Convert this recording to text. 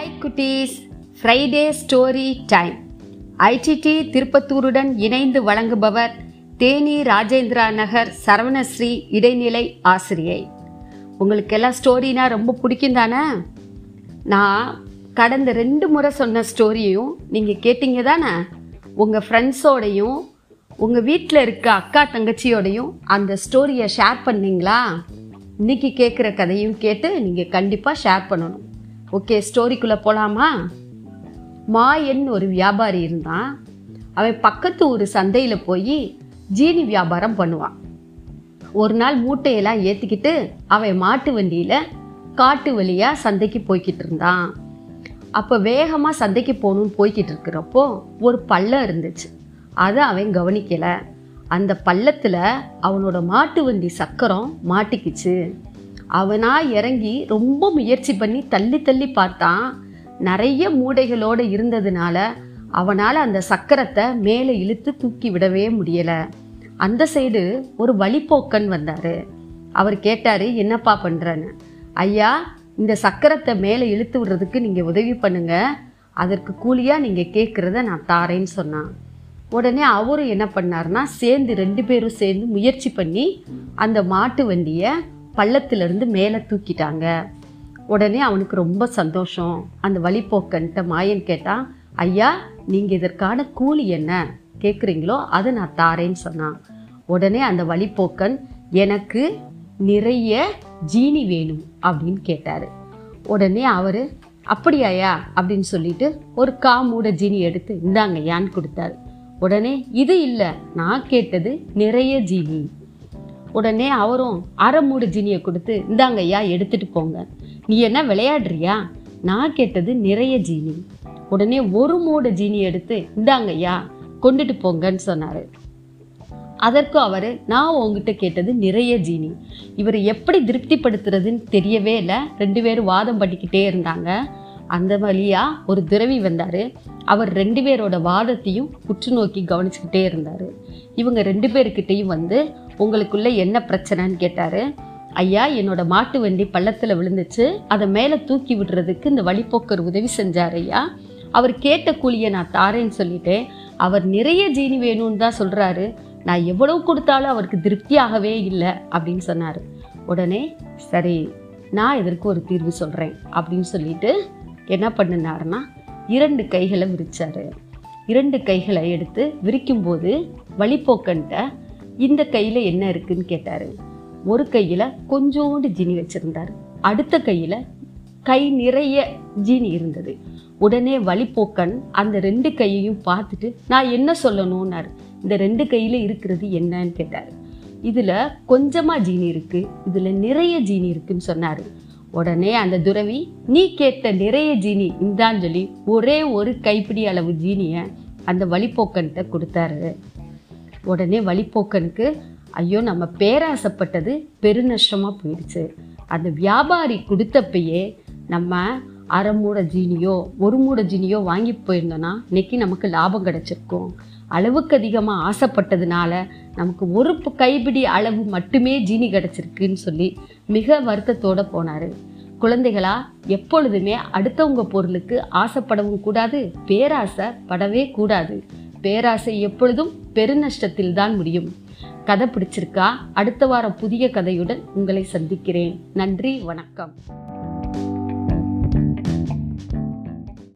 Hi குட்டீஸ் Friday story time IDT திருப்பத்தூருடன் இணைந்து வழங்குபவர் தேனி ராஜேந்திரா நகர் சரவணஸ்ரீ இடைநிலை ஆசிரியை. உங்களுக்கு எல்லாம் ஸ்டோரினா ரொம்ப பிடிக்கும் தானே? நான் கடந்த ரெண்டு முறை சொன்ன ஸ்டோரியும் நீங்கள் கேட்டீங்க தானே? உங்கள் ஃப்ரெண்ட்ஸோடையும் உங்கள் வீட்டில் இருக்க அக்கா தங்கச்சியோடையும் அந்த ஸ்டோரியை ஷேர் பண்ணீங்களா? இன்னைக்கு கேட்குற கதையும் கேட்டு நீங்கள் கண்டிப்பாக ஷேர் பண்ணணும். ஓகே ஸ்டோரிக்குள்ளே போகலாமா மாயன் ஒரு வியாபாரி இருந்தான். அவன் பக்கத்து ஒரு சந்தையில் போய் ஜீனி வியாபாரம் பண்ணுவான். ஒரு நாள் மூட்டையெல்லாம் ஏற்றிக்கிட்டு அவன் மாட்டு வண்டியில் காட்டு வழியாக சந்தைக்கு போய்கிட்டு இருந்தான். அப்போ வேகமாக சந்தைக்கு போகணும்னு போய்கிட்டு இருக்கிறப்போ ஒரு பள்ளம் இருந்துச்சு. அதை அவன் கவனிக்கலை. அந்த பள்ளத்தில் அவனோட மாட்டு வண்டி சக்கரம் மாட்டிக்கிச்சு. அவனா இறங்கி ரொம்ப முயற்சி பண்ணி தள்ளி தள்ளி பார்த்தான். நிறைய மூடைகளோடு இருந்ததுனால அவனால் அந்த சக்கரத்தை மேலே இழுத்து தூக்கி விடவே முடியலை. அந்த சைடு ஒரு வழிப்போக்கன் வந்தார். அவர் கேட்டார் என்னப்பா பண்ணுறன்னு ஐயா இந்த சக்கரத்தை மேலே இழுத்து விடுறதுக்கு நீங்கள் உதவி பண்ணுங்க. அதற்கு கூலியாக நீங்கள் கேட்குறத நான் தாரேன்னு சொன்னான். உடனே அவரும் என்ன பண்ணார்னா சேர்ந்து ரெண்டு பேரும் சேர்ந்து முயற்சி பண்ணி அந்த மாட்டு வண்டியை பள்ளத்திலிருந்து மேலே தூக்கிட்டாங்க. உடனே அவனுக்கு ரொம்ப சந்தோஷம். அந்த வழிப்போக்கன்ட்ட மாயன் கேட்டான் ஐயா நீங்கள் இதற்கான கூலி என்ன? கேட்குறீங்களோ அதை நான் தாரேன்னு சொன்னான். உடனே அந்த வழிப்போக்கன் எனக்கு நிறைய ஜீனி வேணும் அப்படின்னு கேட்டார். உடனே அவர் அப்படியாயா அப்படின்னு சொல்லிட்டு ஒரு கா மூட ஜீனி எடுத்து இந்தாங்க யான்னு கொடுத்தாரு. உடனே இது இல்லை நான் கேட்டது நிறைய ஜீனி. உடனே அவரும் அரை மூடு ஜீனியை கொடுத்து இந்தாங்க ஐயா எடுத்துட்டு போங்க. நீ என்ன விளையாடுறியா? நான் கேட்டது நிறைய ஜீனி. உடனே ஒரு மூடு ஜீனி எடுத்து இந்தாங்க ஐயா கொண்டுட்டு போங்கன்னு சொன்னார். அதற்கும் அவர் நான் உங்ககிட்ட கேட்டது நிறைய ஜீனி. இவர் எப்படி திருப்திப்படுத்துறதுன்னு தெரியவே இல்லை. ரெண்டு பேரும் வாதம் பண்ணிக்கிட்டே இருந்தாங்க. அந்த வழியாக ஒரு துறவி வந்தார். அவர் ரெண்டு பேரோட வாதத்தையும் உற்று நோக்கி கவனிச்சுக்கிட்டே இருந்தார். இவங்க ரெண்டு பேர்கிட்டையும் வந்து உங்களுக்குள்ளே என்ன பிரச்சனைன்னு கேட்டார். ஐயா என்னோட மாட்டு வண்டி பள்ளத்தில் விழுந்துச்சு. அதை மேலே தூக்கி விடுறதுக்கு இந்த வழிப்போக்கர் உதவி செஞ்சார் ஐயா. அவர் கேட்ட கூலியை நான் தாரேன்னு சொல்லிட்டேன் அவர் நிறைய ஜீனி வேணும்னு தான் சொல்கிறாரு நான் எவ்வளவு கொடுத்தாலும் அவருக்கு திருப்தியாகவே இல்லை அப்படின்னு சொன்னார். உடனே சரி நான் இதற்கு ஒரு தீர்வு சொல்கிறேன் அப்படின்னு சொல்லிட்டு என்ன பண்ணினாருன்னா இரண்டு கைகளை விரித்தார் இரண்டு கைகளை எடுத்து விரிக்கும்போது வழிப்போக்கன்ட்ட இந்த கையில் என்ன இருக்குன்னு கேட்டார். ஒரு கையில் கொஞ்சோண்டு ஜீனி வச்சுருந்தார். அடுத்த கையில் கை நிறைய ஜீனி இருந்தது. உடனே வழிப்போக்கன் அந்த ரெண்டு கையையும் பார்த்துட்டு நான் என்ன சொல்லணும்னார்? இந்த ரெண்டு கையில் இருக்கிறது என்னன்னு கேட்டார். இதில் கொஞ்சமாக ஜீனி இருக்குது இதில் நிறைய ஜீனி இருக்குன்னு சொன்னார். உடனே அந்த துறவி நீ கேட்ட நிறைய ஜீனி. இந்தான்னு சொல்லி ஒரே ஒரு கைப்பிடி அளவு ஜீனியை அந்த வழிப்போக்கன்கிட்ட கொடுத்தாரு. உடனே வழிப்போக்கனுக்கு ஐயோ நம்ம பேராசைப்பட்டது பெருநஷ்டமாக போயிடுச்சு. அந்த வியாபாரி கொடுத்தப்பயே நம்ம அரை மூட ஜீனியோ ஒரு மூட ஜீனியோ வாங்கி போயிருந்தோன்னா இன்றைக்கி நமக்கு லாபம் கிடச்சிருக்கும். அளவுக்கு அதிகமாக ஆசைப்பட்டதுனால நமக்கு ஒரு கைப்பிடி அளவு மட்டுமே ஜீனி கிடச்சிருக்குன்னு சொல்லி மிக வருத்தத்தோடு போனார். குழந்தைகளா எப்பொழுதுமே அடுத்தவங்க பொருளுக்கு ஆசைப்படவும் கூடாது பேராசை படவே கூடாது. பேராசை எப்பொழுதும் பெருநஷ்டத்தில் தான் முடியும். கதை பிடிச்சிருக்கா? அடுத்த வாரம் புதிய கதையுடன் உங்களை சந்திக்கிறேன். நன்றி வணக்கம்.